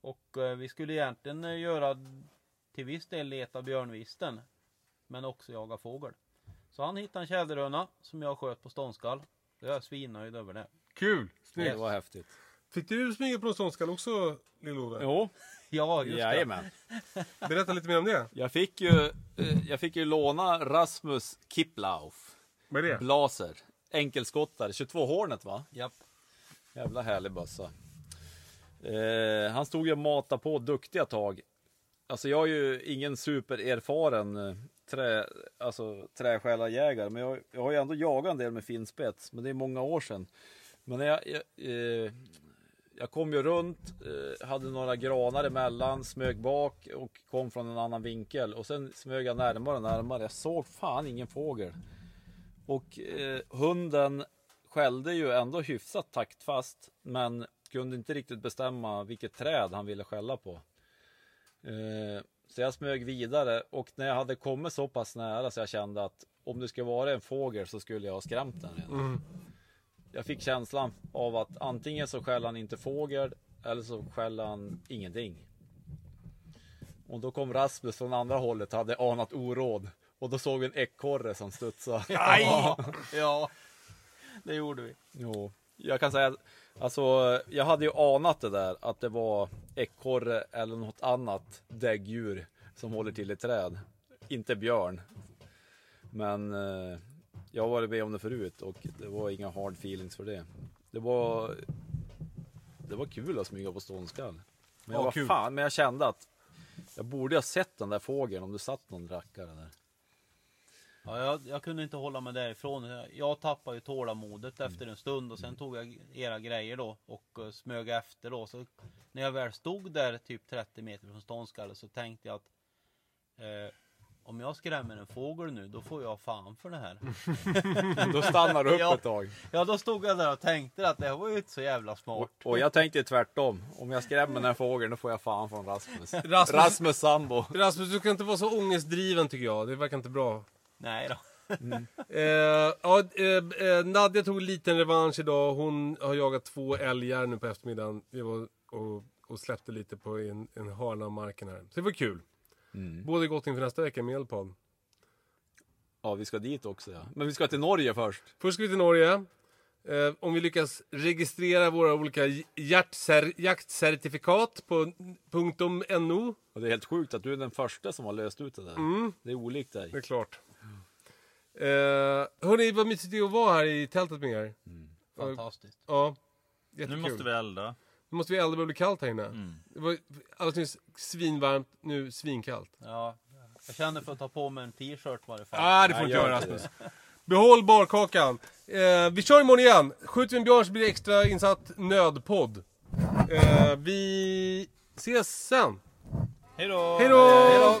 Och eh, vi skulle egentligen eh, göra till viss del leta björnvisten. Men också jaga fågel. Så han hittade en tjäderhöna som jag sköt på ståndskall. Jag är svinnöjd över det. Kul! Det Snyggt. var häftigt. Fick du smyga på någon ståndskall också, Lill-Ove? Jo, Ja, just det. jajamän. Berätta lite mer om det. Jag fick ju, eh, jag fick ju låna Rasmus Kiplauf. Vad är det? Blaser. Enkelskottare. 22 Hornet va? Japp. Jävla härlig bössa. Eh, han stod ju och matade på duktiga tag. Alltså jag är ju ingen supererfaren eh, trä, alltså, träskälarjägare, men jag, jag har ju ändå jagat en del med finspets, men det är många år sedan. Men när jag, jag, eh, jag kom ju runt, eh, hade några granar emellan, smög bak och kom från en annan vinkel och sen smög jag närmare och närmare. Jag såg fan ingen fågel. Och eh, hunden skällde ju ändå hyfsat taktfast, men kunde inte riktigt bestämma vilket träd han ville skälla på. Eh, så jag smög vidare och när jag hade kommit så pass nära så jag kände att om det skulle vara en fågel så skulle jag ha skrämt den redan. Mm. Jag fick känslan av att antingen så skäller han inte fågel eller så skäller han ingenting. Och då kom Rasmus från andra hållet hade anat oråd. Och då såg vi en ekorre som studsade. *laughs* Ja, ja, det gjorde vi. Jo, jag kan säga alltså jag hade ju anat det där att det var ekorre eller något annat däggdjur som håller till i träd. Inte björn. Men eh, jag har varit med om det förut och det var inga hard feelings för det. Det var Det var kul att smyga på ståndskall. Men jag Ja, var kul. fan, men jag kände att jag borde ha sett den där fågeln om det satt någon rackare där. Ja, jag, jag kunde inte hålla mig därifrån. Jag, tappade ju tålamodet efter en stund och sen tog jag era grejer då och uh, smög efter då. Så när jag väl stod där typ 30 meter från ståndskallen så tänkte jag att eh, om jag skrämmer en fågel nu, då får jag fan för det här. *laughs* Då stannar du upp Ja. ett tag. Ja, då stod jag där och tänkte att det här var ju inte så jävla smart. Och, och jag tänkte tvärtom. Om jag skrämmer den här fågeln då får jag fan från Rasmus. *laughs* Rasmus- Rasmus sambo. Rasmus, du ska inte vara så ångestdriven tycker jag. Det verkar inte bra. Nej då. Eh, ja, eh, eh, Nadja tog en liten revansch idag. Hon har jagat två älgar nu på eftermiddagen. Vi var och, och släppte lite på en, en hörna av marken här. Så det var kul. Både gott inför nästa vecka med Elpod. Ja, vi ska dit också ja. Men vi ska till Norge först. Först ska vi till Norge. Eh, om vi lyckas registrera våra olika hjärtcer- jaktcertifikat på .no. Och det är helt sjukt att du är den första som har löst ut det där. Det är olikt dig. Det är klart. Eh, hörni, vad mysigt det är att vara här i tältet med er. Fantastiskt. Ja, Nu jättekul. måste vi elda. Nu måste vi elda, det börjar bli kallt här inne. Det var alldeles nyss svinvarmt, nu svinkallt. Ja, jag känner för att ta på mig en t-shirt i varje fall. Ah, det får Nej, inte gör göra Rasmus. Behåll barkakan. Eh, vi kör imorgon igen. Skjuter vi en björn så blir det extra insatt nödpodd. Eh, vi ses sen. Hej då! Hej då!